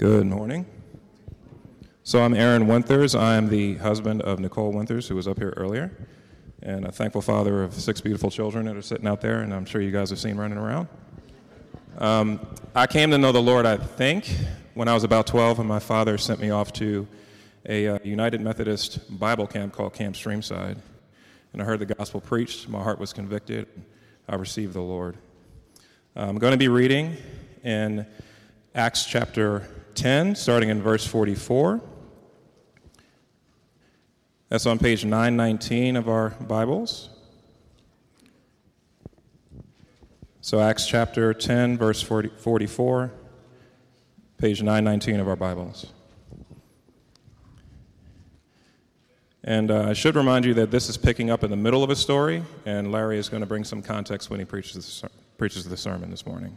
Good morning. So I'm Aaron Winters. I'm the husband of Nicole Winters, who was up here earlier, and a thankful father of six beautiful children that are sitting out there, and I'm sure you guys have seen running around. Um, I came to know the Lord, I think, when I was about 12, and my father sent me off to a uh, United Methodist Bible camp called Camp Streamside. And I heard the gospel preached, my heart was convicted, I received the Lord. I'm going to be reading in Acts chapter 10, starting in verse 44. That's on page 919 of our Bibles. So, Acts chapter 10, verse 40, 44, page 919 of our Bibles. And uh, I should remind you that this is picking up in the middle of a story, and Larry is going to bring some context when he preaches the, preaches the sermon this morning.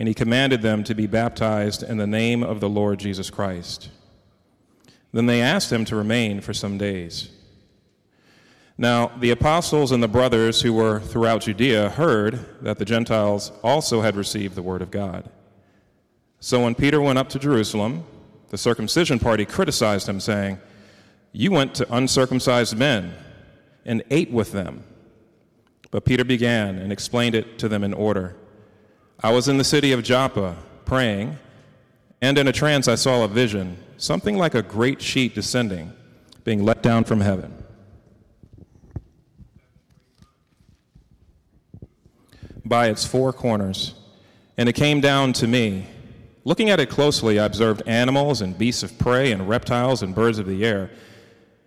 And he commanded them to be baptized in the name of the Lord Jesus Christ. Then they asked him to remain for some days. Now, the apostles and the brothers who were throughout Judea heard that the Gentiles also had received the word of God. So when Peter went up to Jerusalem, the circumcision party criticized him, saying, You went to uncircumcised men and ate with them. But Peter began and explained it to them in order. I was in the city of Joppa praying, and in a trance I saw a vision, something like a great sheet descending, being let down from heaven. By its four corners, and it came down to me. Looking at it closely, I observed animals and beasts of prey and reptiles and birds of the air.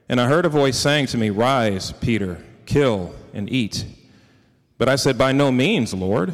And I heard a voice saying to me, Rise, Peter, kill and eat. But I said, By no means, Lord.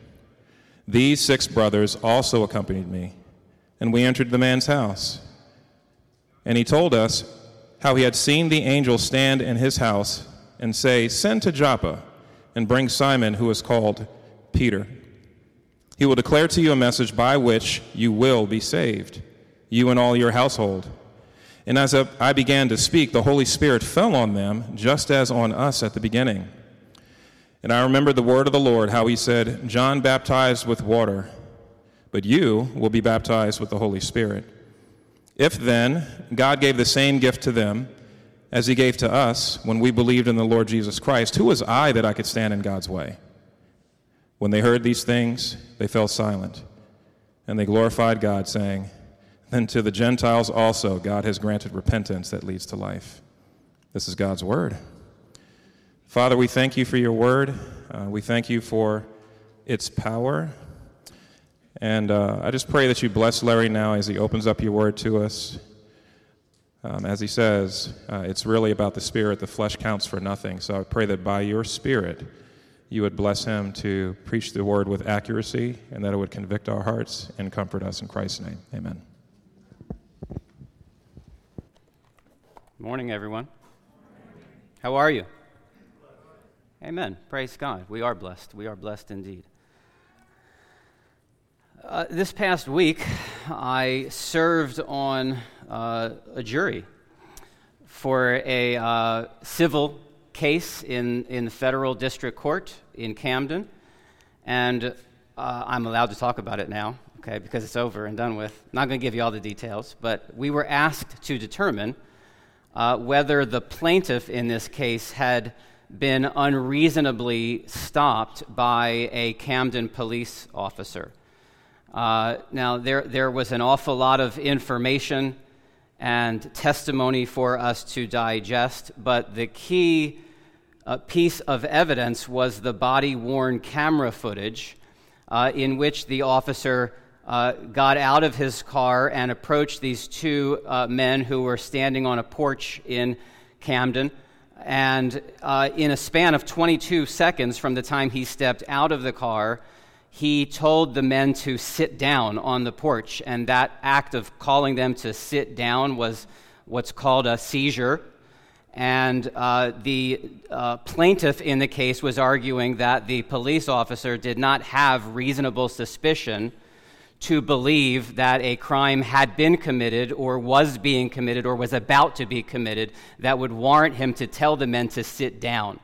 These six brothers also accompanied me, and we entered the man's house. And he told us how he had seen the angel stand in his house and say, Send to Joppa and bring Simon, who is called Peter. He will declare to you a message by which you will be saved, you and all your household. And as I began to speak, the Holy Spirit fell on them, just as on us at the beginning. And I remember the word of the Lord, how he said, John baptized with water, but you will be baptized with the Holy Spirit. If then God gave the same gift to them as he gave to us when we believed in the Lord Jesus Christ, who was I that I could stand in God's way? When they heard these things, they fell silent, and they glorified God, saying, Then to the Gentiles also God has granted repentance that leads to life. This is God's word. Father, we thank you for your word. Uh, we thank you for its power. And uh, I just pray that you bless Larry now as he opens up your word to us. Um, as he says, uh, it's really about the spirit. The flesh counts for nothing. So I pray that by your spirit, you would bless him to preach the word with accuracy and that it would convict our hearts and comfort us in Christ's name. Amen. Morning, everyone. How are you? Amen. Praise God. We are blessed. We are blessed indeed. Uh, this past week, I served on uh, a jury for a uh, civil case in, in the federal district court in Camden. And uh, I'm allowed to talk about it now, okay, because it's over and done with. I'm not going to give you all the details, but we were asked to determine uh, whether the plaintiff in this case had been unreasonably stopped by a Camden police officer. Uh, now, there, there was an awful lot of information and testimony for us to digest, but the key uh, piece of evidence was the body worn camera footage uh, in which the officer uh, got out of his car and approached these two uh, men who were standing on a porch in Camden. And uh, in a span of 22 seconds from the time he stepped out of the car, he told the men to sit down on the porch. And that act of calling them to sit down was what's called a seizure. And uh, the uh, plaintiff in the case was arguing that the police officer did not have reasonable suspicion to believe that a crime had been committed or was being committed or was about to be committed that would warrant him to tell the men to sit down.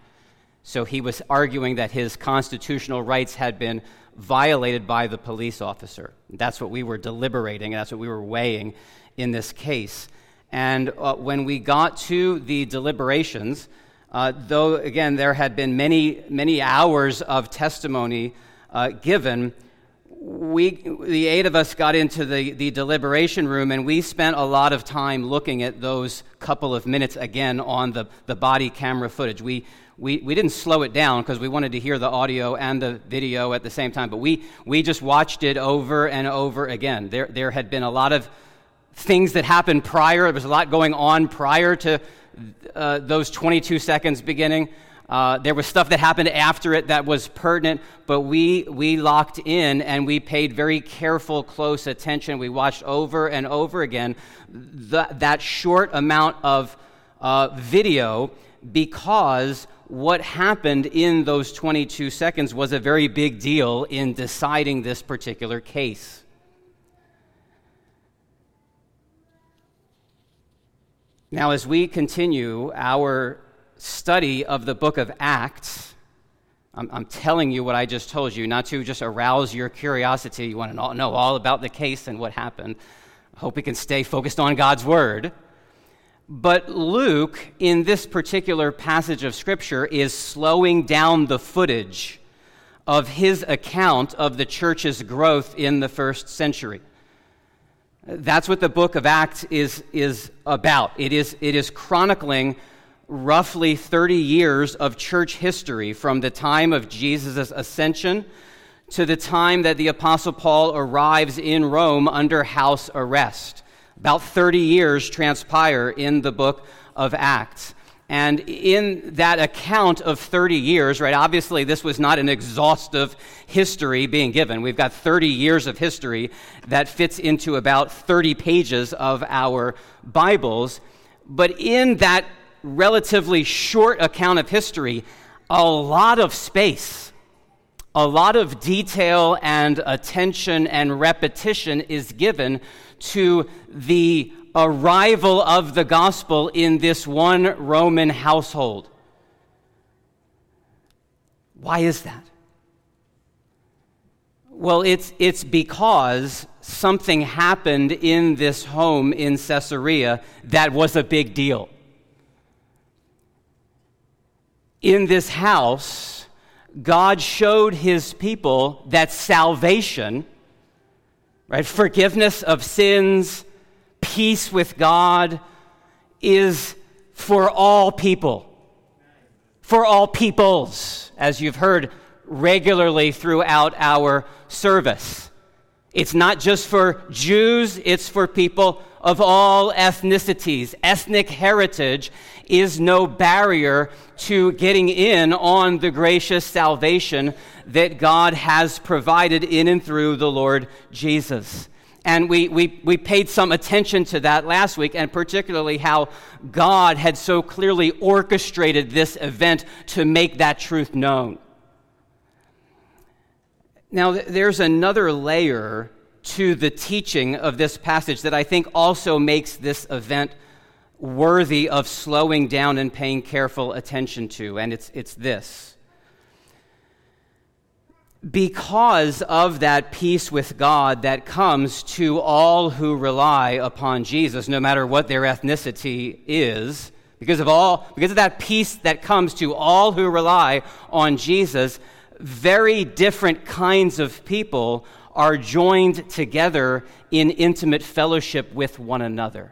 So he was arguing that his constitutional rights had been violated by the police officer. That's what we were deliberating, that's what we were weighing in this case. And uh, when we got to the deliberations, uh, though again there had been many, many hours of testimony uh, given, we, the eight of us got into the, the deliberation room and we spent a lot of time looking at those couple of minutes again on the, the body camera footage. We, we, we didn't slow it down because we wanted to hear the audio and the video at the same time, but we, we just watched it over and over again. There, there had been a lot of things that happened prior, there was a lot going on prior to uh, those 22 seconds beginning. Uh, there was stuff that happened after it that was pertinent, but we, we locked in and we paid very careful, close attention. We watched over and over again the, that short amount of uh, video because what happened in those 22 seconds was a very big deal in deciding this particular case. Now, as we continue our study of the book of Acts, I'm, I'm, telling you what I just told you, not to just arouse your curiosity. You want to know all about the case and what happened. I hope we can stay focused on God's word. But Luke, in this particular passage of Scripture, is slowing down the footage of his account of the church's growth in the first century. That's what the book of Acts is, is about. It is, it is chronicling roughly 30 years of church history from the time of Jesus' ascension to the time that the Apostle Paul arrives in Rome under house arrest. About 30 years transpire in the book of Acts. And in that account of 30 years, right, obviously this was not an exhaustive history being given. We've got 30 years of history that fits into about 30 pages of our Bibles. But in that relatively short account of history, a lot of space, a lot of detail and attention and repetition is given to the arrival of the gospel in this one Roman household. Why is that? Well, it's, it's because something happened in this home in Caesarea that was a big deal in this house, God showed his people that salvation, right, forgiveness of sins, peace with God, is for all people. For all peoples, as you've heard regularly throughout our service. It's not just for Jews, it's for people of all ethnicities. Ethnic heritage is no barrier to getting in on the gracious salvation that God has provided in and through the Lord Jesus. And we, we, we paid some attention to that last week, and particularly how God had so clearly orchestrated this event to make that truth known. Now, there's another layer to the teaching of this passage that I think also makes this event worthy of slowing down and paying careful attention to, and it's, it's this. Because of that peace with God that comes to all who rely upon Jesus, no matter what their ethnicity is, because of all because of that peace that comes to all who rely on Jesus, very different kinds of people are joined together in intimate fellowship with one another.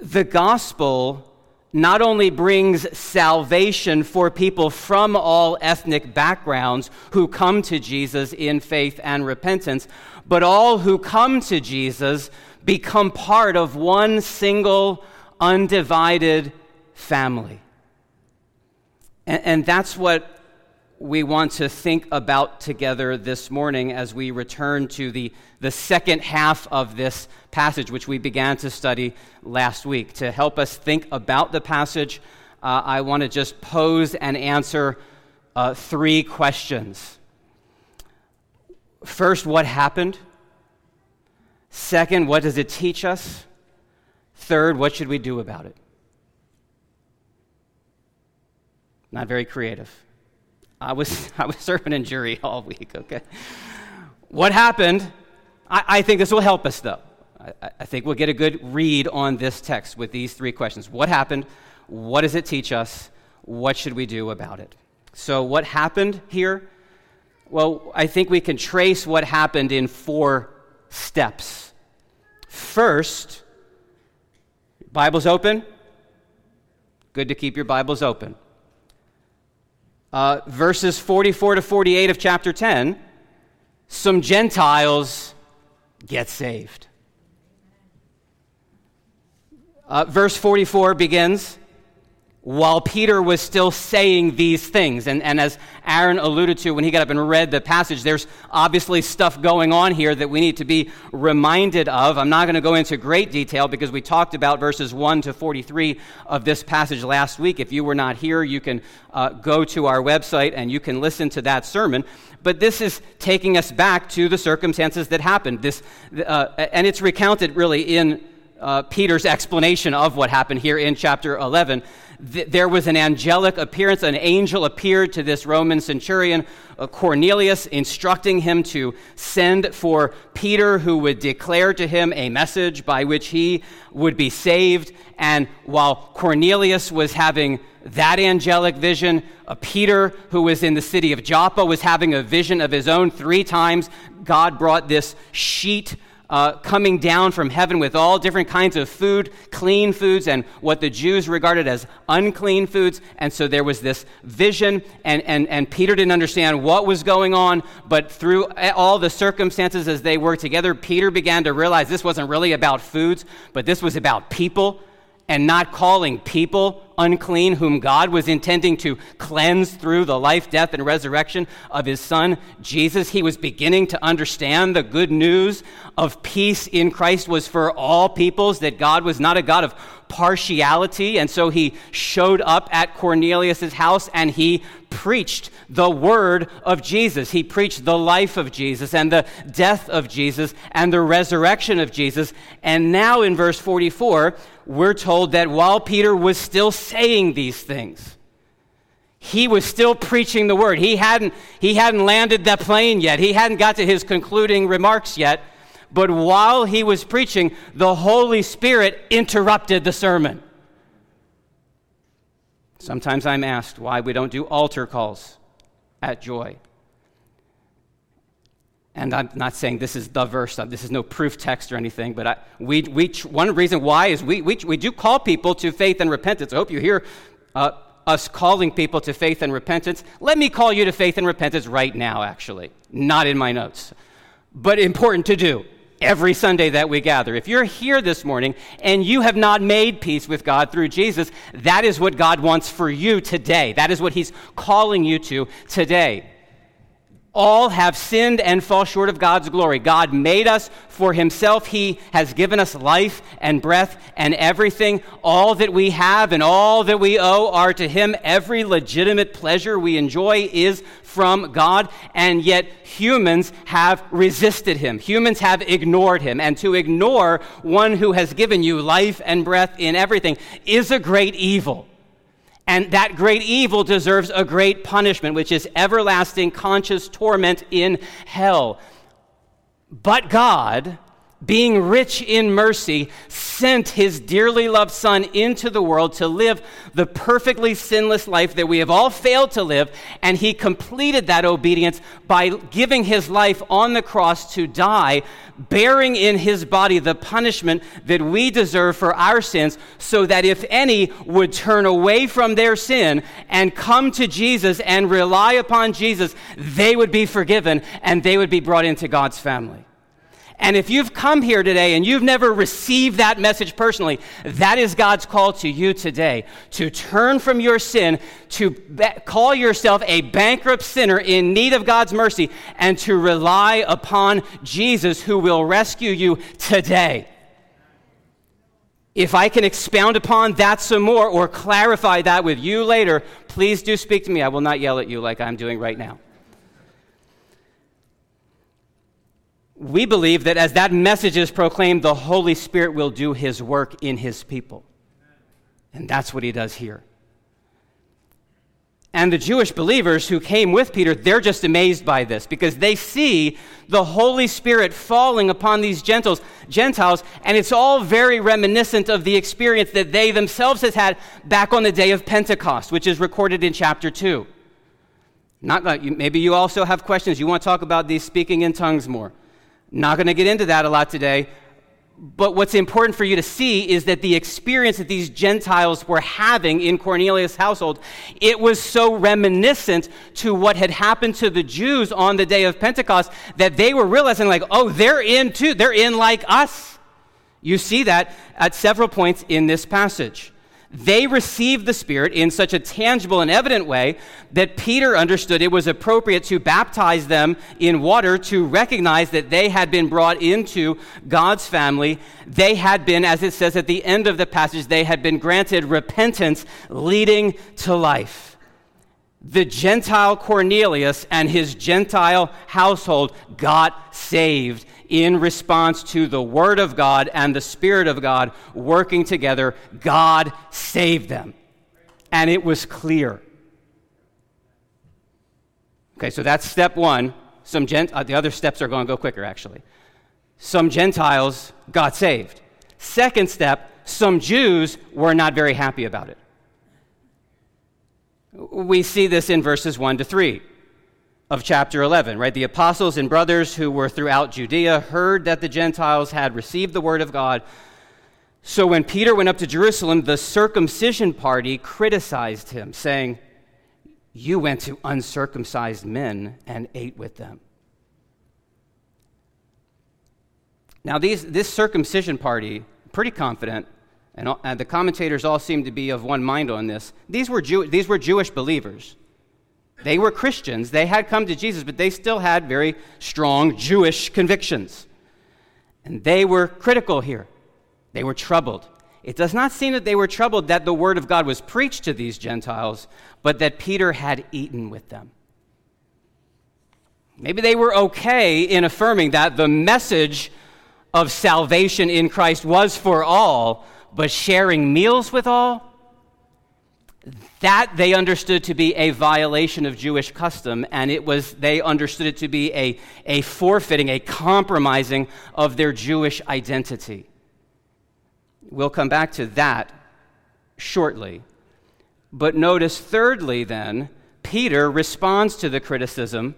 The gospel not only brings salvation for people from all ethnic backgrounds who come to Jesus in faith and repentance, but all who come to Jesus become part of one single, undivided family. And, and that's what we want to think about together this morning as we return to the, the second half of this passage, which we began to study last week. To help us think about the passage, uh, I want to just pose and answer uh, three questions. First, what happened? Second, what does it teach us? Third, what should we do about it? Not very creative. I was, I was serving in jury all week, okay? What happened? I, I think this will help us, though. I, I think we'll get a good read on this text with these three questions. What happened? What does it teach us? What should we do about it? So, what happened here? Well, I think we can trace what happened in four steps. First, Bibles open? Good to keep your Bibles open uh, verses 44 to 48 of chapter 10, some Gentiles get saved. Uh, verse 44 begins while Peter was still saying these things. And, and as Aaron alluded to when he got up and read the passage, there's obviously stuff going on here that we need to be reminded of. I'm not going to go into great detail because we talked about verses 1 to 43 of this passage last week. If you were not here, you can uh, go to our website and you can listen to that sermon. But this is taking us back to the circumstances that happened. This, uh, and it's recounted really in uh, Peter's explanation of what happened here in chapter 11 th- there was an angelic appearance. An angel appeared to this Roman centurion, uh, Cornelius, instructing him to send for Peter, who would declare to him a message by which he would be saved. And while Cornelius was having that angelic vision, uh, Peter, who was in the city of Joppa, was having a vision of his own three times. God brought this sheet uh, coming down from heaven with all different kinds of food, clean foods, and what the Jews regarded as unclean foods. And so there was this vision, and, and, and Peter didn't understand what was going on, but through all the circumstances as they worked together, Peter began to realize this wasn't really about foods, but this was about people and not calling people unclean, whom God was intending to cleanse through the life, death, and resurrection of his son, Jesus. He was beginning to understand the good news of peace in Christ was for all peoples, that God was not a God of partiality. And so he showed up at Cornelius' house and he preached the word of Jesus. He preached the life of Jesus and the death of Jesus and the resurrection of Jesus. And now in verse 44, we're told that while Peter was still saying these things, he was still preaching the word. He hadn't, he hadn't landed that plane yet. He hadn't got to his concluding remarks yet. But while he was preaching, the Holy Spirit interrupted the sermon. Sometimes I'm asked why we don't do altar calls at Joy. And I'm not saying this is the verse, this is no proof text or anything, but I, we, we, one reason why is we, we, we do call people to faith and repentance. I hope you hear uh, us calling people to faith and repentance. Let me call you to faith and repentance right now, actually, not in my notes, but important to do every Sunday that we gather. If you're here this morning and you have not made peace with God through Jesus, that is what God wants for you today. That is what He's calling you to today all have sinned and fall short of God's glory. God made us for himself. He has given us life and breath and everything. All that we have and all that we owe are to him. Every legitimate pleasure we enjoy is from God, and yet humans have resisted him. Humans have ignored him. And to ignore one who has given you life and breath in everything is a great evil. And that great evil deserves a great punishment, which is everlasting conscious torment in hell. But God, being rich in mercy, sent his dearly loved Son into the world to live the perfectly sinless life that we have all failed to live. And he completed that obedience by giving his life on the cross to die, bearing in his body the punishment that we deserve for our sins, so that if any would turn away from their sin and come to Jesus and rely upon Jesus, they would be forgiven and they would be brought into God's family. And if you've come here today and you've never received that message personally, that is God's call to you today to turn from your sin, to be- call yourself a bankrupt sinner in need of God's mercy, and to rely upon Jesus who will rescue you today. If I can expound upon that some more or clarify that with you later, please do speak to me. I will not yell at you like I'm doing right now. We believe that as that message is proclaimed, the Holy Spirit will do his work in his people. And that's what he does here. And the Jewish believers who came with Peter, they're just amazed by this because they see the Holy Spirit falling upon these Gentiles, Gentiles, and it's all very reminiscent of the experience that they themselves has had back on the day of Pentecost, which is recorded in chapter 2. Not, maybe you also have questions. You want to talk about these speaking in tongues more. Not going to get into that a lot today. But what's important for you to see is that the experience that these Gentiles were having in Cornelius' household, it was so reminiscent to what had happened to the Jews on the day of Pentecost that they were realizing, like, oh, they're in too. They're in like us. You see that at several points in this passage. They received the Spirit in such a tangible and evident way that Peter understood it was appropriate to baptize them in water to recognize that they had been brought into God's family. They had been, as it says at the end of the passage, they had been granted repentance leading to life. The Gentile Cornelius and his Gentile household got saved in response to the Word of God and the Spirit of God working together, God saved them. And it was clear. Okay, so that's step one. Some gent- uh, the other steps are going to go quicker, actually. Some Gentiles got saved. Second step, some Jews were not very happy about it. We see this in verses 1 to 3 of chapter 11, right? The apostles and brothers who were throughout Judea heard that the Gentiles had received the word of God. So when Peter went up to Jerusalem, the circumcision party criticized him, saying, You went to uncircumcised men and ate with them. Now, these, this circumcision party, pretty confident, and, and the commentators all seem to be of one mind on this. These were, Jew, these were Jewish believers. They were Christians. They had come to Jesus, but they still had very strong Jewish convictions. And they were critical here. They were troubled. It does not seem that they were troubled that the word of God was preached to these Gentiles, but that Peter had eaten with them. Maybe they were okay in affirming that the message of salvation in Christ was for all, but sharing meals with all, that they understood to be a violation of Jewish custom, and it was they understood it to be a, a forfeiting, a compromising of their Jewish identity. We'll come back to that shortly. But notice, thirdly, then, Peter responds to the criticism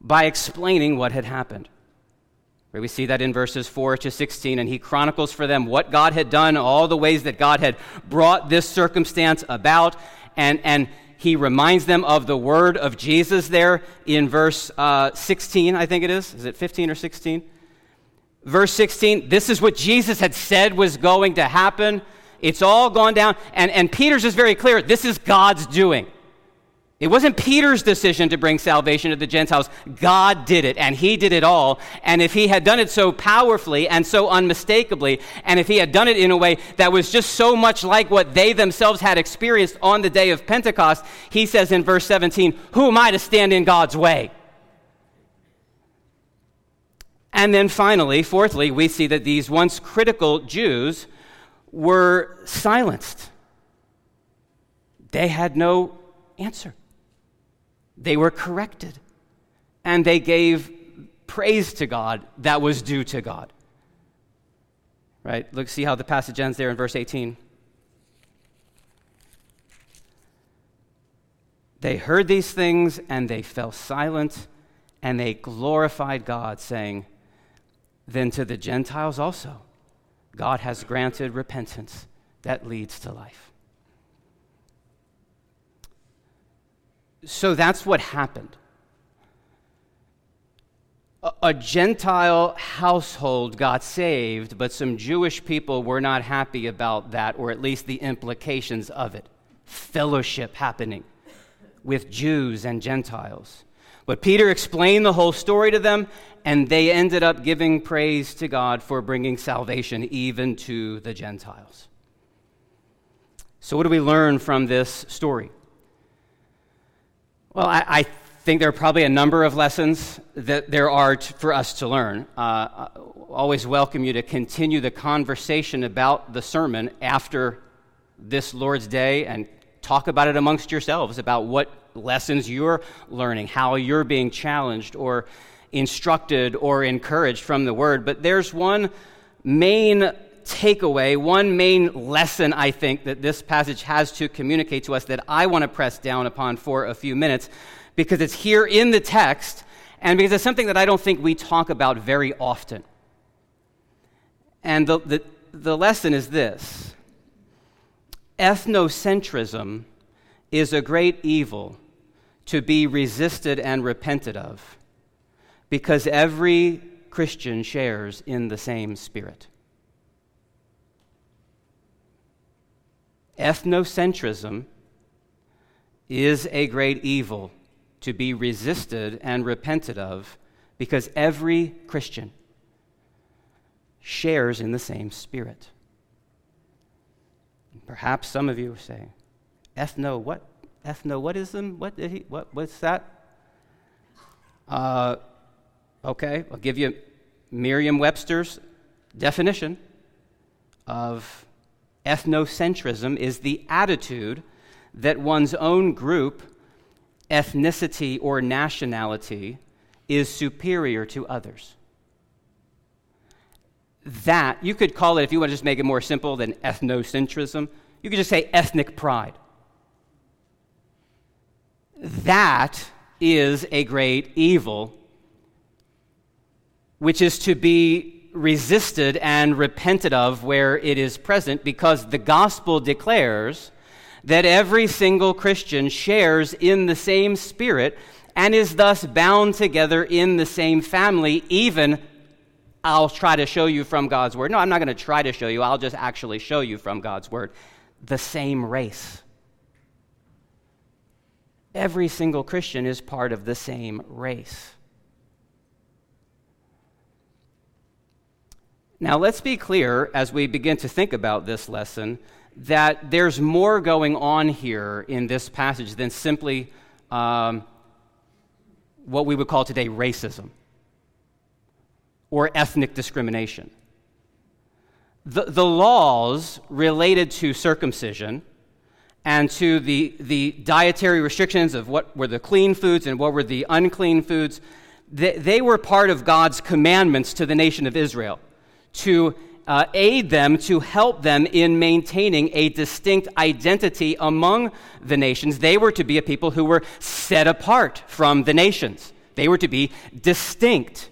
by explaining what had happened. We see that in verses 4 to 16, and he chronicles for them what God had done, all the ways that God had brought this circumstance about, and, and he reminds them of the word of Jesus there in verse uh, 16, I think it is. Is it 15 or 16? Verse 16, this is what Jesus had said was going to happen. It's all gone down. And, and Peter's is very clear this is God's doing. It wasn't Peter's decision to bring salvation to the Gentiles. God did it, and he did it all. And if he had done it so powerfully and so unmistakably, and if he had done it in a way that was just so much like what they themselves had experienced on the day of Pentecost, he says in verse 17, Who am I to stand in God's way? And then finally, fourthly, we see that these once critical Jews were silenced. They had no answer. They were corrected. And they gave praise to God that was due to God. Right? Look, see how the passage ends there in verse 18. They heard these things and they fell silent and they glorified God, saying, Then to the Gentiles also, God has granted repentance that leads to life. So that's what happened. A, Gentile household got saved, but some Jewish people were not happy about that, or at least the implications of it. Fellowship happening with Jews and Gentiles. But Peter explained the whole story to them, and they ended up giving praise to God for bringing salvation even to the Gentiles. So, what do we learn from this story? Well, I, I think there are probably a number of lessons that there are t- for us to learn. Uh, always welcome you to continue the conversation about the sermon after this Lord's Day and talk about it amongst yourselves about what lessons you're learning, how you're being challenged or instructed or encouraged from the Word. But there's one main takeaway, one main lesson I think that this passage has to communicate to us that I want to press down upon for a few minutes because it's here in the text and because it's something that I don't think we talk about very often. And the, the, the lesson is this ethnocentrism is a great evil to be resisted and repented of because every Christian shares in the same spirit. Ethnocentrism is a great evil to be resisted and repented of because every Christian shares in the same spirit. Perhaps some of you saying, ethno what? Ethno whatism? What what, what's that? Uh, okay, I'll give you Merriam Webster's definition of ethnocentrism is the attitude that one's own group, ethnicity, or nationality is superior to others. That, you could call it, if you want to just make it more simple than ethnocentrism, you could just say ethnic pride. That is a great evil, which is to be resisted and repented of where it is present because the gospel declares that every single Christian shares in the same spirit and is thus bound together in the same family, even I'll try to show you from God's word. No, I'm not going to try to show you, I'll just actually show you from God's word. The same race. Every single Christian is part of the same race. Now, let's be clear as we begin to think about this lesson that there's more going on here in this passage than simply um, what we would call today racism or ethnic discrimination. The, the laws related to circumcision and to the, the dietary restrictions of what were the clean foods and what were the unclean foods, they, they were part of God's commandments to the nation of Israel to uh, aid them, to help them in maintaining a distinct identity among the nations. They were to be a people who were set apart from the nations, they were to be distinct.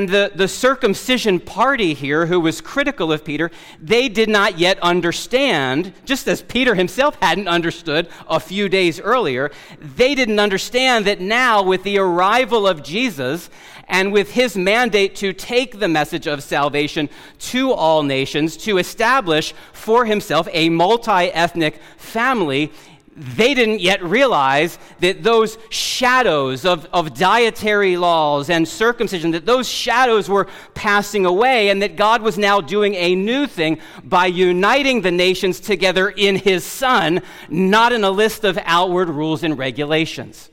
And the, the circumcision party here, who was critical of Peter, they did not yet understand, just as Peter himself hadn't understood a few days earlier, they didn't understand that now, with the arrival of Jesus and with his mandate to take the message of salvation to all nations, to establish for himself a multi ethnic family, they didn't yet realize that those shadows of, of dietary laws and circumcision, that those shadows were passing away, and that God was now doing a new thing by uniting the nations together in His Son, not in a list of outward rules and regulations.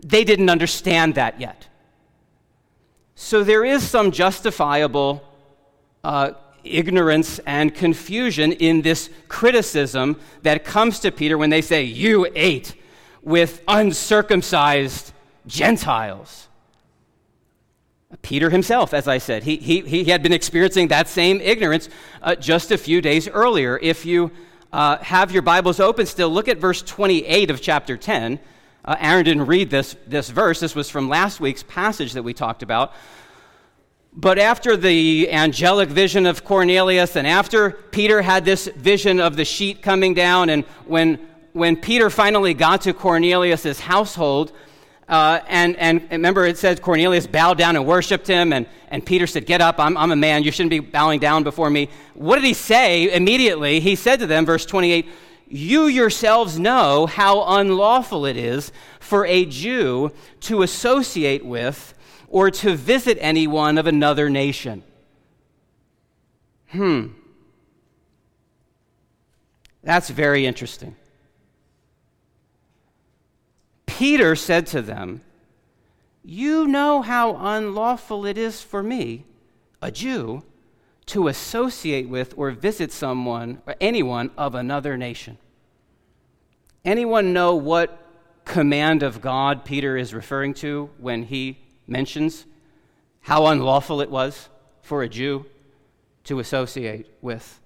They didn't understand that yet. So there is some justifiable uh, ignorance and confusion in this criticism that comes to Peter when they say, You ate with uncircumcised Gentiles. Peter himself, as I said, he, he, he had been experiencing that same ignorance uh, just a few days earlier. If you uh, have your Bibles open still, look at verse 28 of chapter 10. Uh, Aaron didn't read this, this verse. This was from last week's passage that we talked about. But after the angelic vision of Cornelius, and after Peter had this vision of the sheet coming down, and when, when Peter finally got to Cornelius' household, uh, and, and remember, it says Cornelius bowed down and worshiped him, and, and Peter said, Get up, I'm, I'm a man, you shouldn't be bowing down before me. What did he say immediately? He said to them, verse 28, You yourselves know how unlawful it is for a Jew to associate with or to visit anyone of another nation. Hmm. That's very interesting. Peter said to them, You know how unlawful it is for me, a Jew, to associate with or visit someone or anyone of another nation. Anyone know what command of God Peter is referring to when he mentions how unlawful it was for a Jew to associate with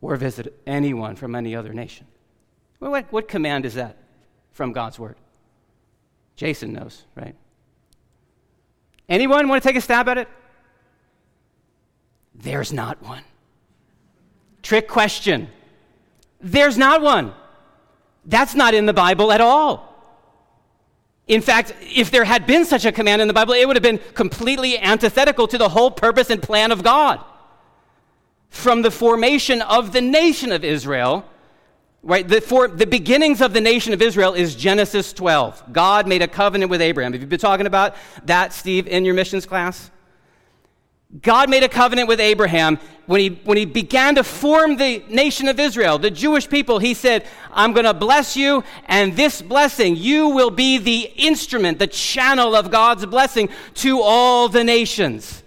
or visit anyone from any other nation? What, what command is that from God's word? Jason knows, right? Anyone want to take a stab at it? There's not one. Trick question. There's not one. That's not in the Bible at all. In fact, if there had been such a command in the Bible, it would have been completely antithetical to the whole purpose and plan of God. From the formation of the nation of Israel, Right? The, for, the beginnings of the nation of Israel is Genesis 12. God made a covenant with Abraham. Have you been talking about that, Steve, in your missions class? God made a covenant with Abraham when he, when he began to form the nation of Israel, the Jewish people. He said, I'm going to bless you, and this blessing, you will be the instrument, the channel of God's blessing to all the nations.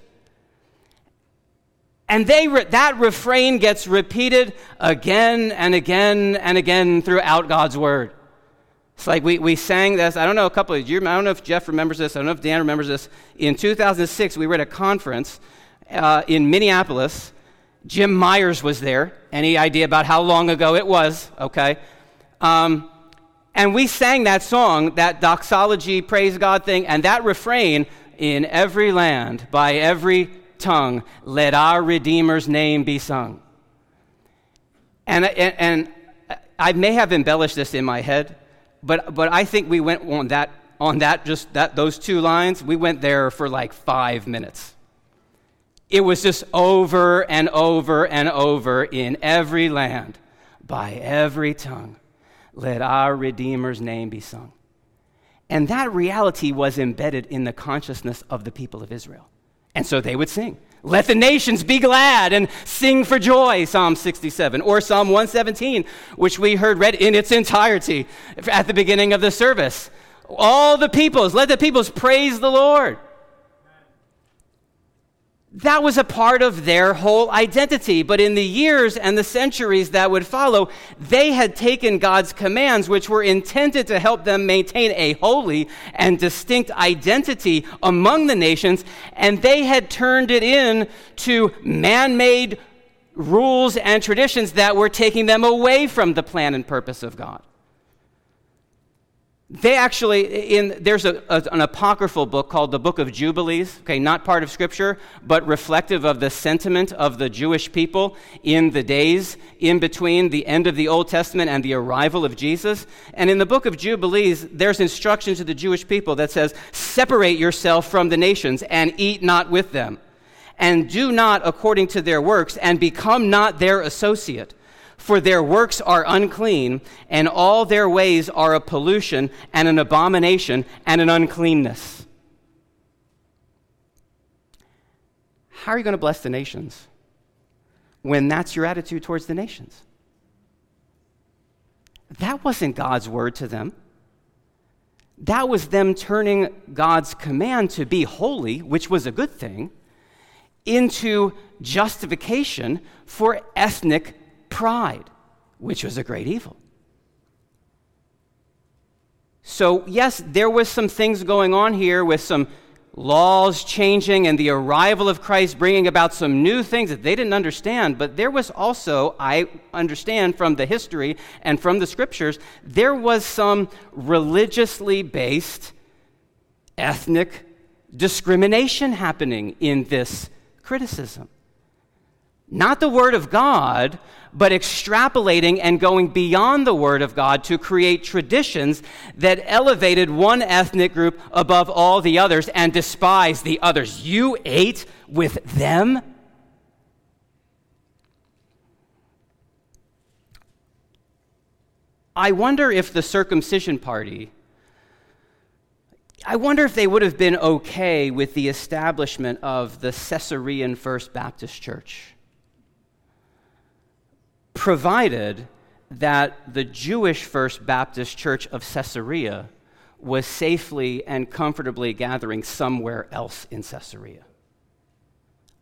And they that refrain gets repeated again and again and again throughout God's word. It's like we, we sang this. I don't know a couple of you. I don't know if Jeff remembers this. I don't know if Dan remembers this. In 2006, we were at a conference uh, in Minneapolis. Jim Myers was there. Any idea about how long ago it was? Okay. Um, and we sang that song, that doxology, praise God thing, and that refrain in every land, by every tongue, let our Redeemer's name be sung. And, and, and I may have embellished this in my head, but, but I think we went on that, on that, just that, those two lines, we went there for like five minutes. It was just over and over and over in every land, by every tongue, let our Redeemer's name be sung. And that reality was embedded in the consciousness of the people of Israel. And so they would sing. Let the nations be glad and sing for joy, Psalm 67, or Psalm 117, which we heard read in its entirety at the beginning of the service. All the peoples, let the peoples praise the Lord that was a part of their whole identity. But in the years and the centuries that would follow, they had taken God's commands, which were intended to help them maintain a holy and distinct identity among the nations, and they had turned it in to man made rules and traditions that were taking them away from the plan and purpose of God they actually in there's a, a, an apocryphal book called the book of jubilees okay not part of scripture but reflective of the sentiment of the jewish people in the days in between the end of the old testament and the arrival of jesus. And in the book of jubilees there's instruction to the jewish people that says separate yourself from the nations and eat not with them. And do not according to their works and become not their associate for their works are unclean, and all their ways are a pollution and an abomination and an uncleanness. How are you going to bless the nations when that's your attitude towards the nations? That wasn't God's word to them. That was them turning God's command to be holy, which was a good thing, into justification for ethnic pride, which was a great evil. So, yes, there was some things going on here with some laws changing and the arrival of Christ bringing about some new things that they didn't understand. But there was also, I understand from the history and from the scriptures, there was some religiously based ethnic discrimination happening in this criticism. Not the Word of God, but extrapolating and going beyond the Word of God to create traditions that elevated one ethnic group above all the others and despised the others. You ate with them? I wonder if the circumcision party I wonder if they would have been okay with the establishment of the Caesarean First Baptist Church, provided that the Jewish First Baptist Church of Caesarea was safely and comfortably gathering somewhere else in Caesarea.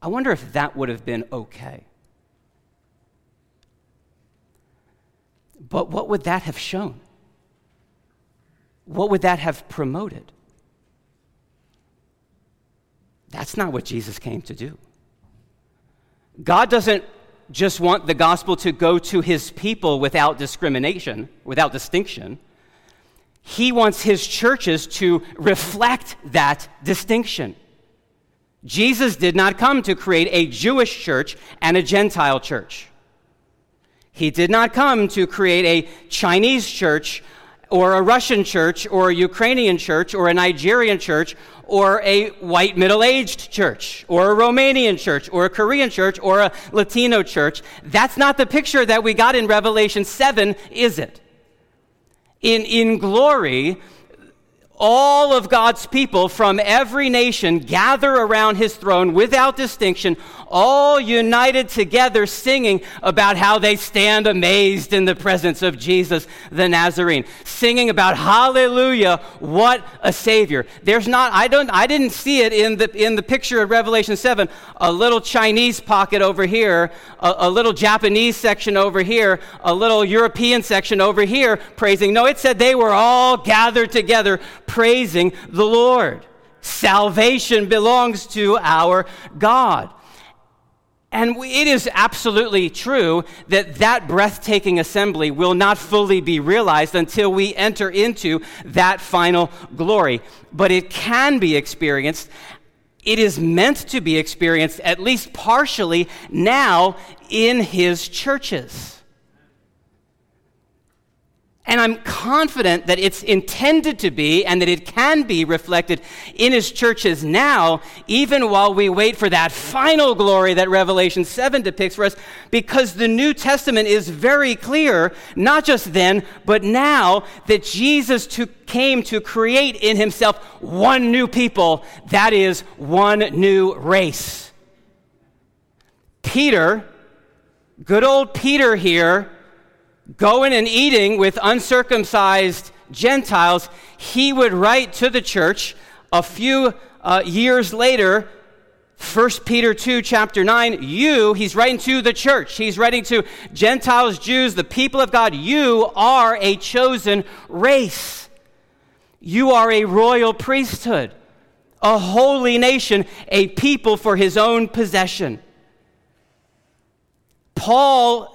I wonder if that would have been okay. But what would that have shown? What would that have promoted? That's not what Jesus came to do. God doesn't just want the gospel to go to his people without discrimination, without distinction. He wants his churches to reflect that distinction. Jesus did not come to create a Jewish church and a Gentile church. He did not come to create a Chinese church or a Russian church or a Ukrainian church or a Nigerian church or a white middle aged church, or a Romanian church, or a Korean church, or a Latino church. That's not the picture that we got in Revelation 7, is it? In, in glory, all of God's people from every nation gather around his throne without distinction, all united together, singing about how they stand amazed in the presence of Jesus the Nazarene, singing about hallelujah, what a savior. There's not, I don't, I didn't see it in the, in the picture of Revelation 7, a little Chinese pocket over here, a, a little Japanese section over here, a little European section over here praising. No, it said they were all gathered together praising the Lord. Salvation belongs to our God. And it is absolutely true that that breathtaking assembly will not fully be realized until we enter into that final glory. But it can be experienced. It is meant to be experienced, at least partially, now in his churches. And I'm confident that it's intended to be and that it can be reflected in his churches now, even while we wait for that final glory that Revelation 7 depicts for us, because the New Testament is very clear, not just then, but now, that Jesus to, came to create in himself one new people, that is, one new race. Peter, good old Peter here, going and eating with uncircumcised Gentiles, he would write to the church a few uh, years later 1 Peter 2, chapter 9, you, he's writing to the church. He's writing to Gentiles, Jews, the people of God. You are a chosen race. You are a royal priesthood, a holy nation, a people for his own possession. Paul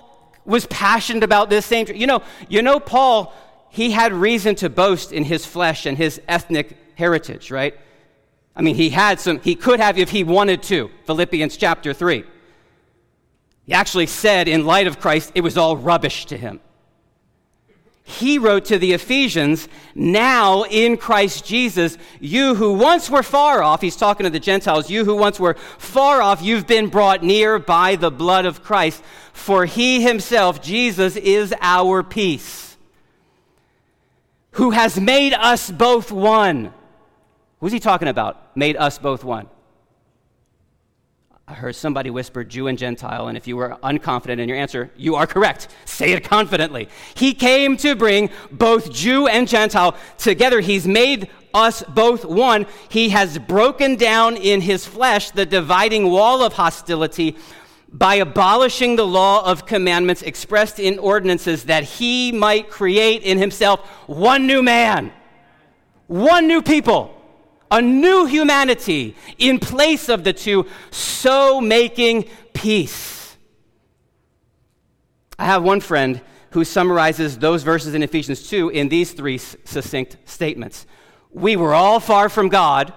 was passionate about this same. You know, you know, Paul, he had reason to boast in his flesh and his ethnic heritage, right? I mean, he had some, he could have if he wanted to. Philippians chapter 3. He actually said, in light of Christ, it was all rubbish to him he wrote to the Ephesians, now in Christ Jesus, you who once were far off, he's talking to the Gentiles, you who once were far off, you've been brought near by the blood of Christ. For he himself, Jesus, is our peace, who has made us both one. Who's he talking about? Made us both one. I heard somebody whisper Jew and Gentile, and if you were unconfident in your answer, you are correct. Say it confidently. He came to bring both Jew and Gentile together. He's made us both one. He has broken down in his flesh the dividing wall of hostility by abolishing the law of commandments expressed in ordinances that he might create in himself one new man, one new people a new humanity in place of the two, so making peace. I have one friend who summarizes those verses in Ephesians 2 in these three succinct statements We were all far from God,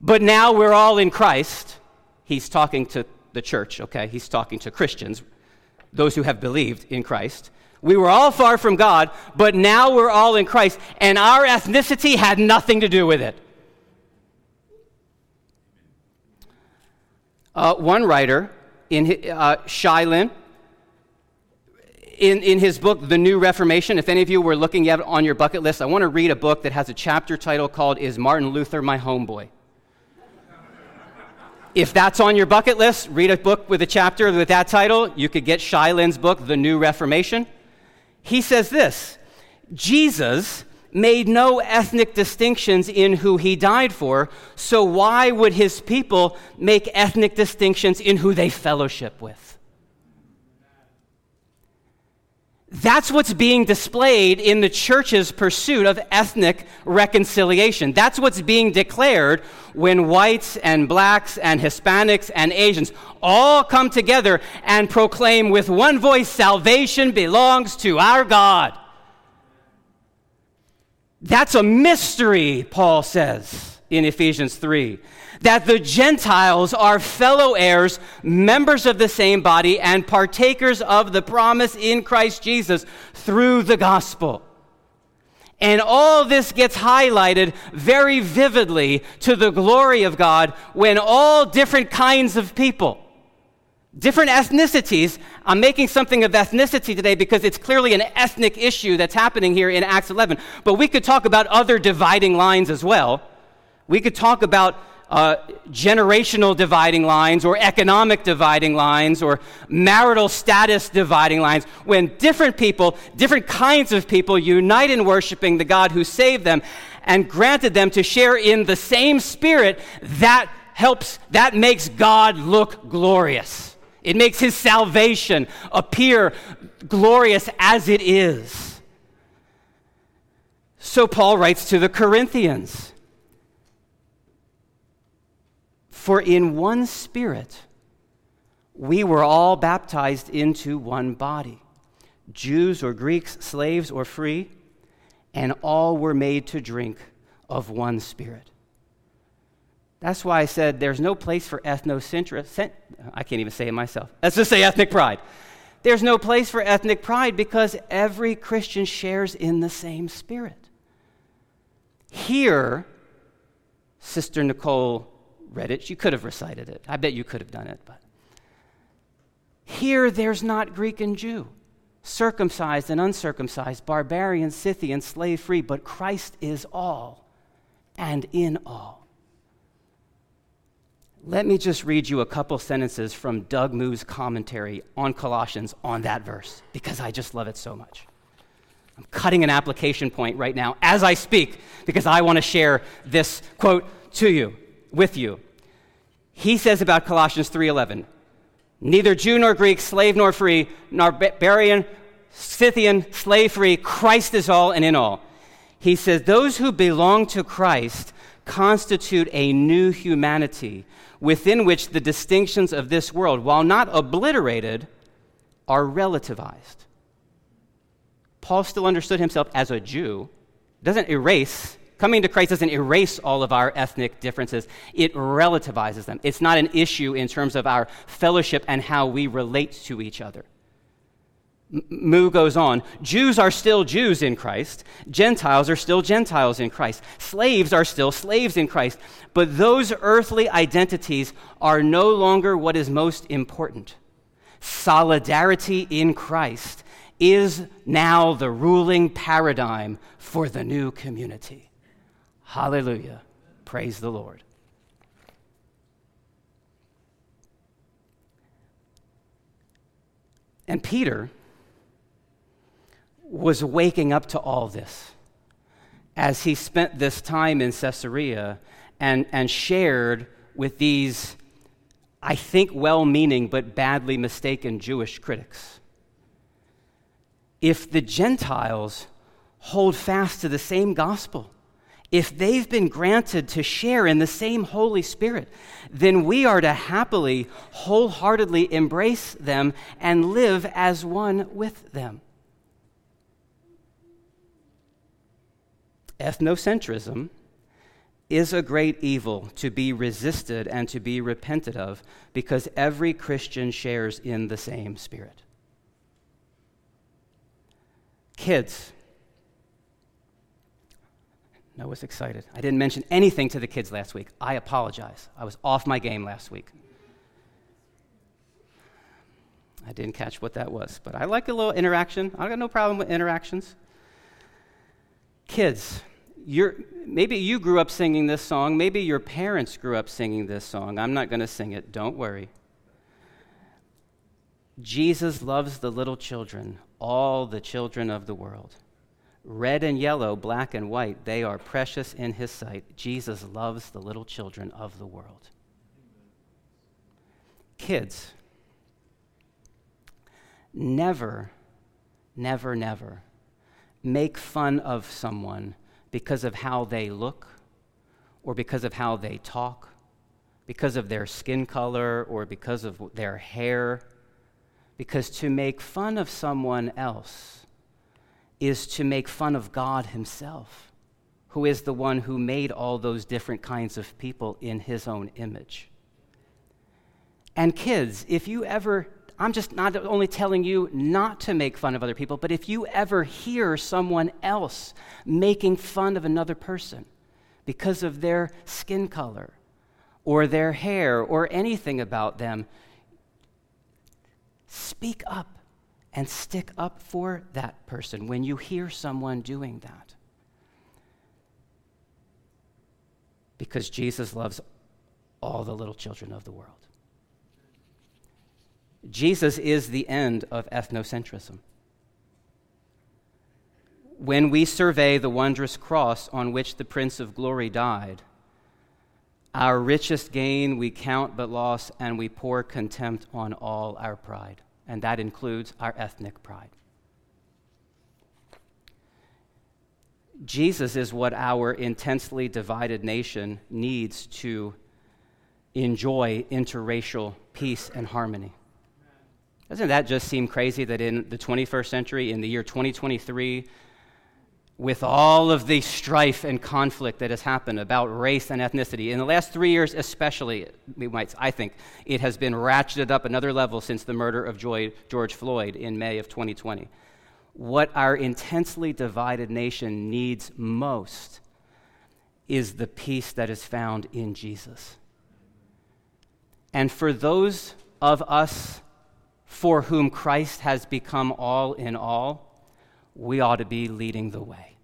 but now we're all in Christ. He's talking to the church, okay? He's talking to Christians, those who have believed in Christ. We were all far from God, but now we're all in Christ, and our ethnicity had nothing to do with it. Uh, one writer, in uh, Shai in, in his book, The New Reformation, if any of you were looking at it on your bucket list, I want to read a book that has a chapter title called Is Martin Luther My Homeboy? if that's on your bucket list, read a book with a chapter with that title. You could get Shai Linne's book, The New Reformation. He says this Jesus made no ethnic distinctions in who he died for, so why would his people make ethnic distinctions in who they fellowship with? That's what's being displayed in the church's pursuit of ethnic reconciliation. That's what's being declared when whites and blacks and Hispanics and Asians all come together and proclaim with one voice salvation belongs to our God. That's a mystery, Paul says in Ephesians 3 that the Gentiles are fellow heirs, members of the same body, and partakers of the promise in Christ Jesus through the gospel. And all this gets highlighted very vividly to the glory of God when all different kinds of people, different ethnicities, I'm making something of ethnicity today because it's clearly an ethnic issue that's happening here in Acts 11. But we could talk about other dividing lines as well. We could talk about uh, generational dividing lines or economic dividing lines or marital status dividing lines when different people, different kinds of people, unite in worshiping the God who saved them and granted them to share in the same spirit, that helps, that makes God look glorious. It makes his salvation appear glorious as it is. So Paul writes to the Corinthians. For in one spirit we were all baptized into one body Jews or Greeks, slaves or free, and all were made to drink of one spirit. That's why I said there's no place for ethnocentrism. I can't even say it myself. Let's just say ethnic pride. There's no place for ethnic pride because every Christian shares in the same spirit. Here, Sister Nicole read it. You could have recited it. I bet you could have done it. But here, there's not Greek and Jew, circumcised and uncircumcised, barbarian, Scythian, slave free, but Christ is all and in all. Let me just read you a couple sentences from Doug Moo's commentary on Colossians on that verse because I just love it so much. I'm cutting an application point right now as I speak because I want to share this quote to you with you. He says about Colossians 3:11, neither Jew nor Greek, slave nor free, nor barbarian, Scythian, slave free, Christ is all and in all. He says those who belong to Christ constitute a new humanity within which the distinctions of this world, while not obliterated, are relativized. Paul still understood himself as a Jew, doesn't erase Coming to Christ doesn't erase all of our ethnic differences, it relativizes them. It's not an issue in terms of our fellowship and how we relate to each other. Moo goes on Jews are still Jews in Christ, Gentiles are still Gentiles in Christ, slaves are still slaves in Christ, but those earthly identities are no longer what is most important. Solidarity in Christ is now the ruling paradigm for the new community. Hallelujah. Praise the Lord. And Peter was waking up to all this as he spent this time in Caesarea and, and shared with these, I think, well meaning but badly mistaken Jewish critics. If the Gentiles hold fast to the same gospel, if they've been granted to share in the same Holy Spirit, then we are to happily, wholeheartedly embrace them and live as one with them. Ethnocentrism is a great evil to be resisted and to be repented of because every Christian shares in the same spirit. Kids, Noah's excited. I didn't mention anything to the kids last week. I apologize. I was off my game last week. I didn't catch what that was, but I like a little interaction. I got no problem with interactions. Kids, you're, maybe you grew up singing this song. Maybe your parents grew up singing this song. I'm not going to sing it. Don't worry. Jesus loves the little children, all the children of the world. Red and yellow, black and white, they are precious in his sight. Jesus loves the little children of the world. Kids, never, never, never make fun of someone because of how they look or because of how they talk, because of their skin color or because of their hair. Because to make fun of someone else, is to make fun of God Himself, who is the one who made all those different kinds of people in His own image. And kids, if you ever, I'm just not only telling you not to make fun of other people, but if you ever hear someone else making fun of another person because of their skin color or their hair or anything about them, speak up and stick up for that person when you hear someone doing that. Because Jesus loves all the little children of the world. Jesus is the end of ethnocentrism. When we survey the wondrous cross on which the Prince of Glory died, our richest gain we count but loss, and we pour contempt on all our pride and that includes our ethnic pride. Jesus is what our intensely divided nation needs to enjoy interracial peace and harmony. Doesn't that just seem crazy that in the 21st century, in the year 2023, with all of the strife and conflict that has happened about race and ethnicity. In the last three years, especially, we might, I think, it has been ratcheted up another level since the murder of George Floyd in May of 2020. What our intensely divided nation needs most is the peace that is found in Jesus. And for those of us for whom Christ has become all in all, we ought to be leading the way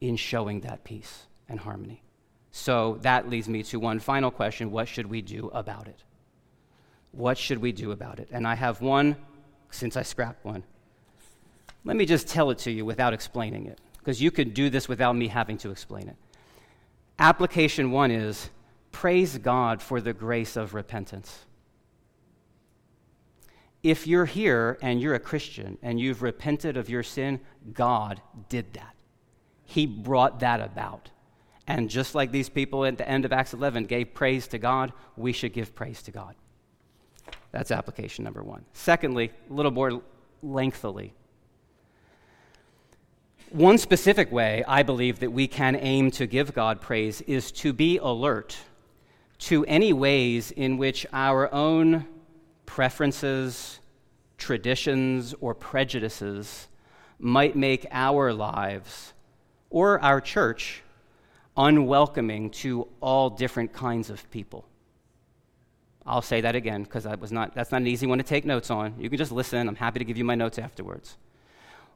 in showing that peace and harmony. So that leads me to one final question what should we do about it? What should we do about it? And I have one, since I scrapped one. Let me just tell it to you without explaining it, because you could do this without me having to explain it. Application one is praise God for the grace of repentance if you're here and you're a Christian and you've repented of your sin, God did that. He brought that about. And just like these people at the end of Acts 11 gave praise to God, we should give praise to God. That's application number one. Secondly, a little more lengthily. One specific way I believe that we can aim to give God praise is to be alert to any ways in which our own preferences, traditions, or prejudices might make our lives or our church unwelcoming to all different kinds of people. I'll say that again because that not, that's not an easy one to take notes on. You can just listen. I'm happy to give you my notes afterwards.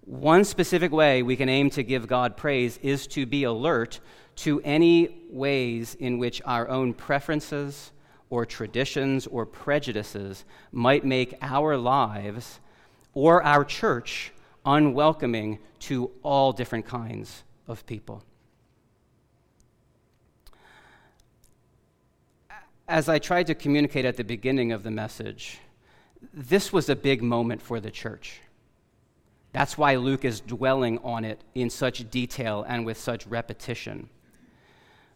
One specific way we can aim to give God praise is to be alert to any ways in which our own preferences, or traditions or prejudices might make our lives or our church unwelcoming to all different kinds of people. As I tried to communicate at the beginning of the message, this was a big moment for the church. That's why Luke is dwelling on it in such detail and with such repetition.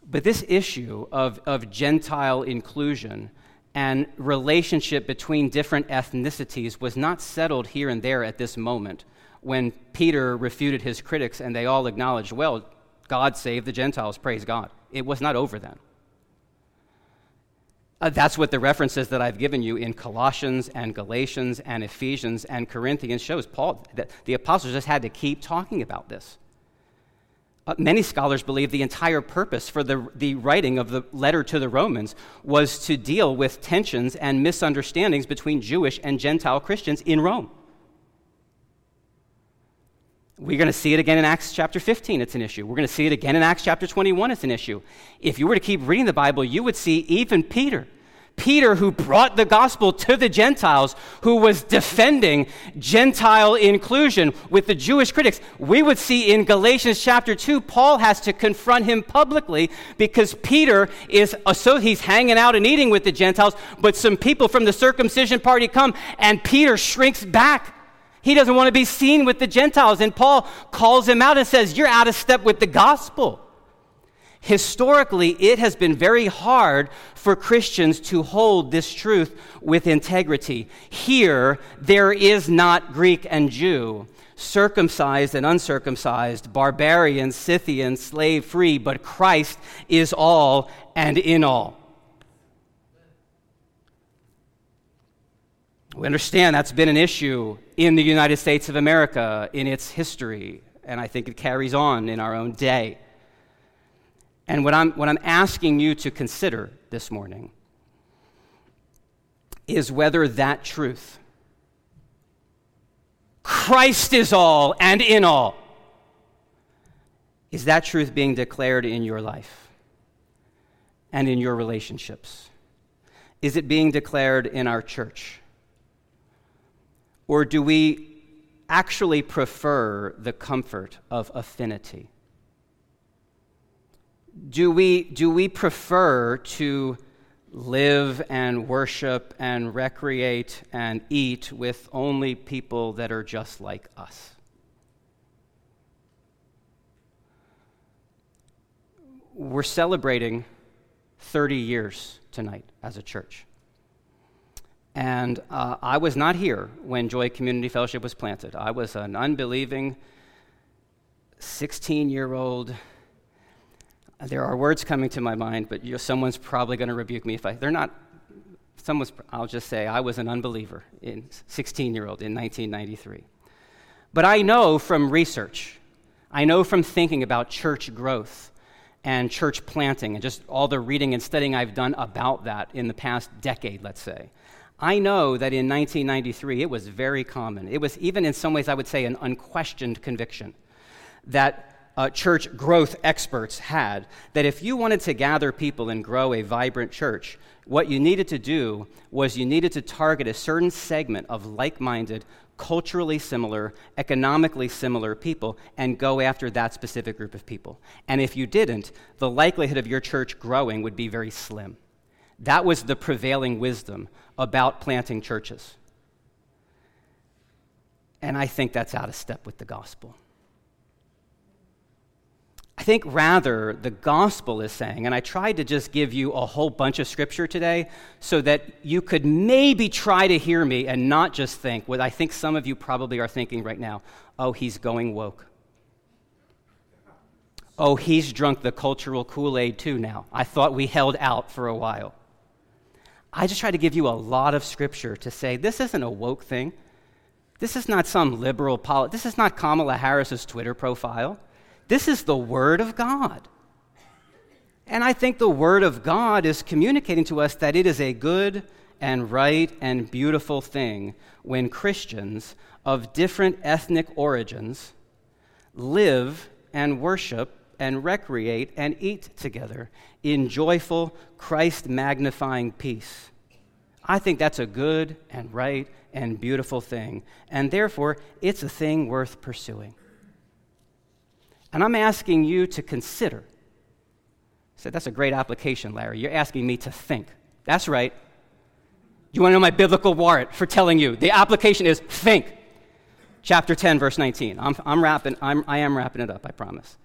But this issue of, of Gentile inclusion and relationship between different ethnicities was not settled here and there at this moment when Peter refuted his critics and they all acknowledged, well, God saved the Gentiles, praise God. It was not over then. Uh, that's what the references that I've given you in Colossians and Galatians and Ephesians and Corinthians shows. Paul, that the apostles just had to keep talking about this. Uh, many scholars believe the entire purpose for the, the writing of the letter to the Romans was to deal with tensions and misunderstandings between Jewish and Gentile Christians in Rome. We're going to see it again in Acts chapter 15, it's an issue. We're going to see it again in Acts chapter 21, it's an issue. If you were to keep reading the Bible, you would see even Peter Peter, who brought the gospel to the Gentiles, who was defending Gentile inclusion with the Jewish critics, we would see in Galatians chapter 2, Paul has to confront him publicly because Peter is, so he's hanging out and eating with the Gentiles, but some people from the circumcision party come and Peter shrinks back. He doesn't want to be seen with the Gentiles. And Paul calls him out and says, You're out of step with the gospel. Historically, it has been very hard for Christians to hold this truth with integrity. Here, there is not Greek and Jew, circumcised and uncircumcised, barbarian, Scythian, slave free, but Christ is all and in all. We understand that's been an issue in the United States of America in its history, and I think it carries on in our own day. And what I'm, what I'm asking you to consider this morning is whether that truth, Christ is all and in all, is that truth being declared in your life and in your relationships? Is it being declared in our church? Or do we actually prefer the comfort of affinity? Do we, do we prefer to live and worship and recreate and eat with only people that are just like us? We're celebrating 30 years tonight as a church. And uh, I was not here when Joy Community Fellowship was planted. I was an unbelieving 16 year old there are words coming to my mind, but someone's probably going to rebuke me if I. They're not. Someone's. I'll just say I was an unbeliever in 16 year old in 1993. But I know from research, I know from thinking about church growth and church planting and just all the reading and studying I've done about that in the past decade, let's say. I know that in 1993 it was very common. It was even in some ways, I would say, an unquestioned conviction that uh, church growth experts had that if you wanted to gather people and grow a vibrant church, what you needed to do was you needed to target a certain segment of like minded, culturally similar, economically similar people and go after that specific group of people. And if you didn't, the likelihood of your church growing would be very slim. That was the prevailing wisdom about planting churches. And I think that's out of step with the gospel. I think rather the gospel is saying, and I tried to just give you a whole bunch of scripture today so that you could maybe try to hear me and not just think what I think some of you probably are thinking right now oh, he's going woke. Oh, he's drunk the cultural Kool Aid too now. I thought we held out for a while. I just tried to give you a lot of scripture to say this isn't a woke thing. This is not some liberal politics. This is not Kamala Harris's Twitter profile. This is the Word of God. And I think the Word of God is communicating to us that it is a good and right and beautiful thing when Christians of different ethnic origins live and worship and recreate and eat together in joyful, Christ magnifying peace. I think that's a good and right and beautiful thing. And therefore, it's a thing worth pursuing. And I'm asking you to consider. I said, That's a great application, Larry. You're asking me to think. That's right. You want to know my biblical warrant for telling you? The application is think. chapter 10, verse 19. I'm, I'm wrapping, I'm, I am wrapping it up, I promise.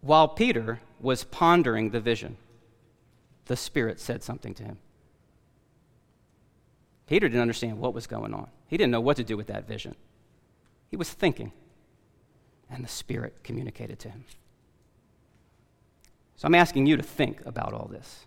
While Peter was pondering the vision, the Spirit said something to him. Peter didn't understand what was going on, he didn't know what to do with that vision. He was thinking, and the Spirit communicated to him. So I'm asking you to think about all this.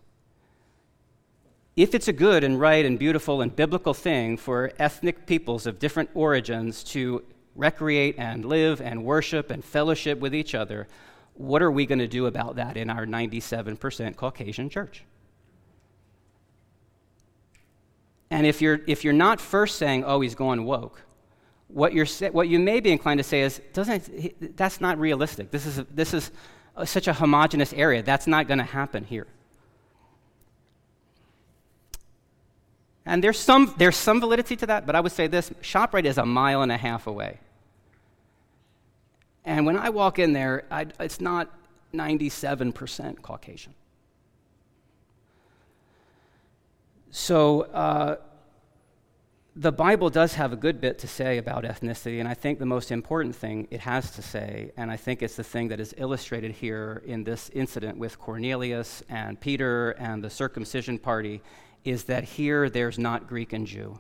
If it's a good and right and beautiful and biblical thing for ethnic peoples of different origins to recreate and live and worship and fellowship with each other, what are we going to do about that in our 97% Caucasian church? And if you're, if you're not first saying, oh, he's going woke, what, you're, what you may be inclined to say is, doesn't, that's not realistic. This is, this is such a homogenous area. That's not going to happen here. And there's some, there's some validity to that, but I would say this ShopRite is a mile and a half away. And when I walk in there, I, it's not 97% Caucasian. So uh, the Bible does have a good bit to say about ethnicity, and I think the most important thing it has to say, and I think it's the thing that is illustrated here in this incident with Cornelius and Peter and the circumcision party, is that here there's not Greek and Jew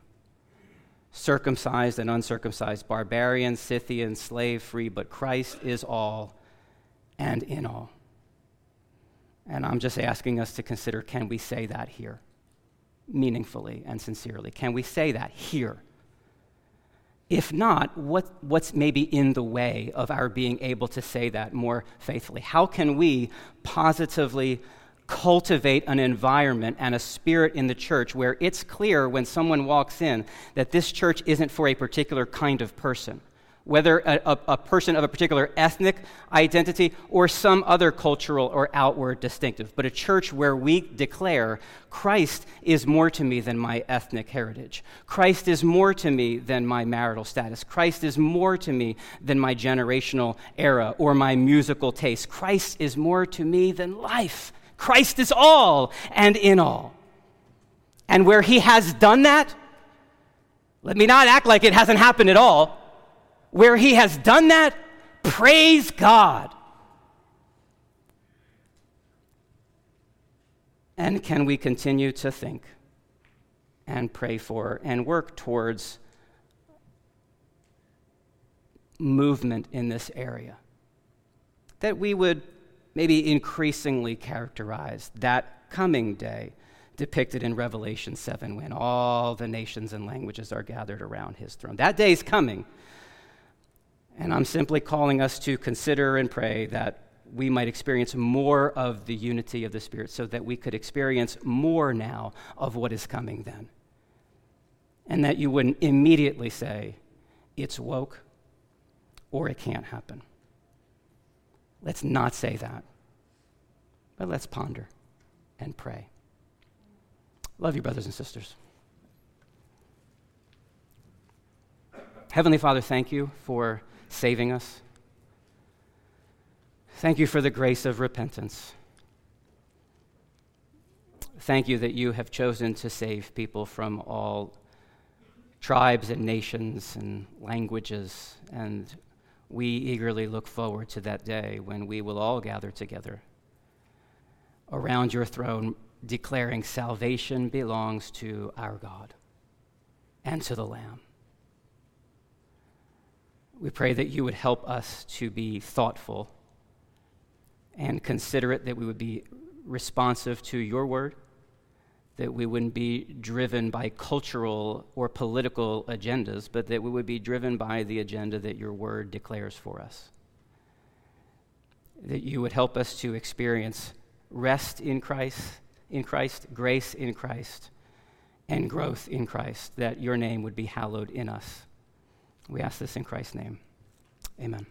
circumcised and uncircumcised, barbarian, Scythian, slave free, but Christ is all and in all. And I'm just asking us to consider can we say that here meaningfully and sincerely? Can we say that here? If not, what, what's maybe in the way of our being able to say that more faithfully? How can we positively cultivate an environment and a spirit in the church where it's clear when someone walks in that this church isn't for a particular kind of person, whether a, a, a, person of a particular ethnic identity or some other cultural or outward distinctive, but a church where we declare Christ is more to me than my ethnic heritage. Christ is more to me than my marital status. Christ is more to me than my generational era or my musical taste. Christ is more to me than life Christ is all and in all. And where he has done that, let me not act like it hasn't happened at all. Where he has done that, praise God. And can we continue to think and pray for and work towards movement in this area? That we would maybe increasingly characterize that coming day depicted in Revelation 7 when all the nations and languages are gathered around his throne. That day is coming. And I'm simply calling us to consider and pray that we might experience more of the unity of the Spirit so that we could experience more now of what is coming then. And that you wouldn't immediately say, it's woke or it can't happen. Let's not say that, but let's ponder and pray. Love you, brothers and sisters. Heavenly Father, thank you for saving us. Thank you for the grace of repentance. Thank you that you have chosen to save people from all tribes and nations and languages and we eagerly look forward to that day when we will all gather together around your throne, declaring salvation belongs to our God and to the Lamb. We pray that you would help us to be thoughtful and considerate, that we would be responsive to your word that we wouldn't be driven by cultural or political agendas, but that we would be driven by the agenda that your word declares for us. That you would help us to experience rest in Christ, in Christ, grace in Christ, and growth in Christ, that your name would be hallowed in us. We ask this in Christ's name. Amen.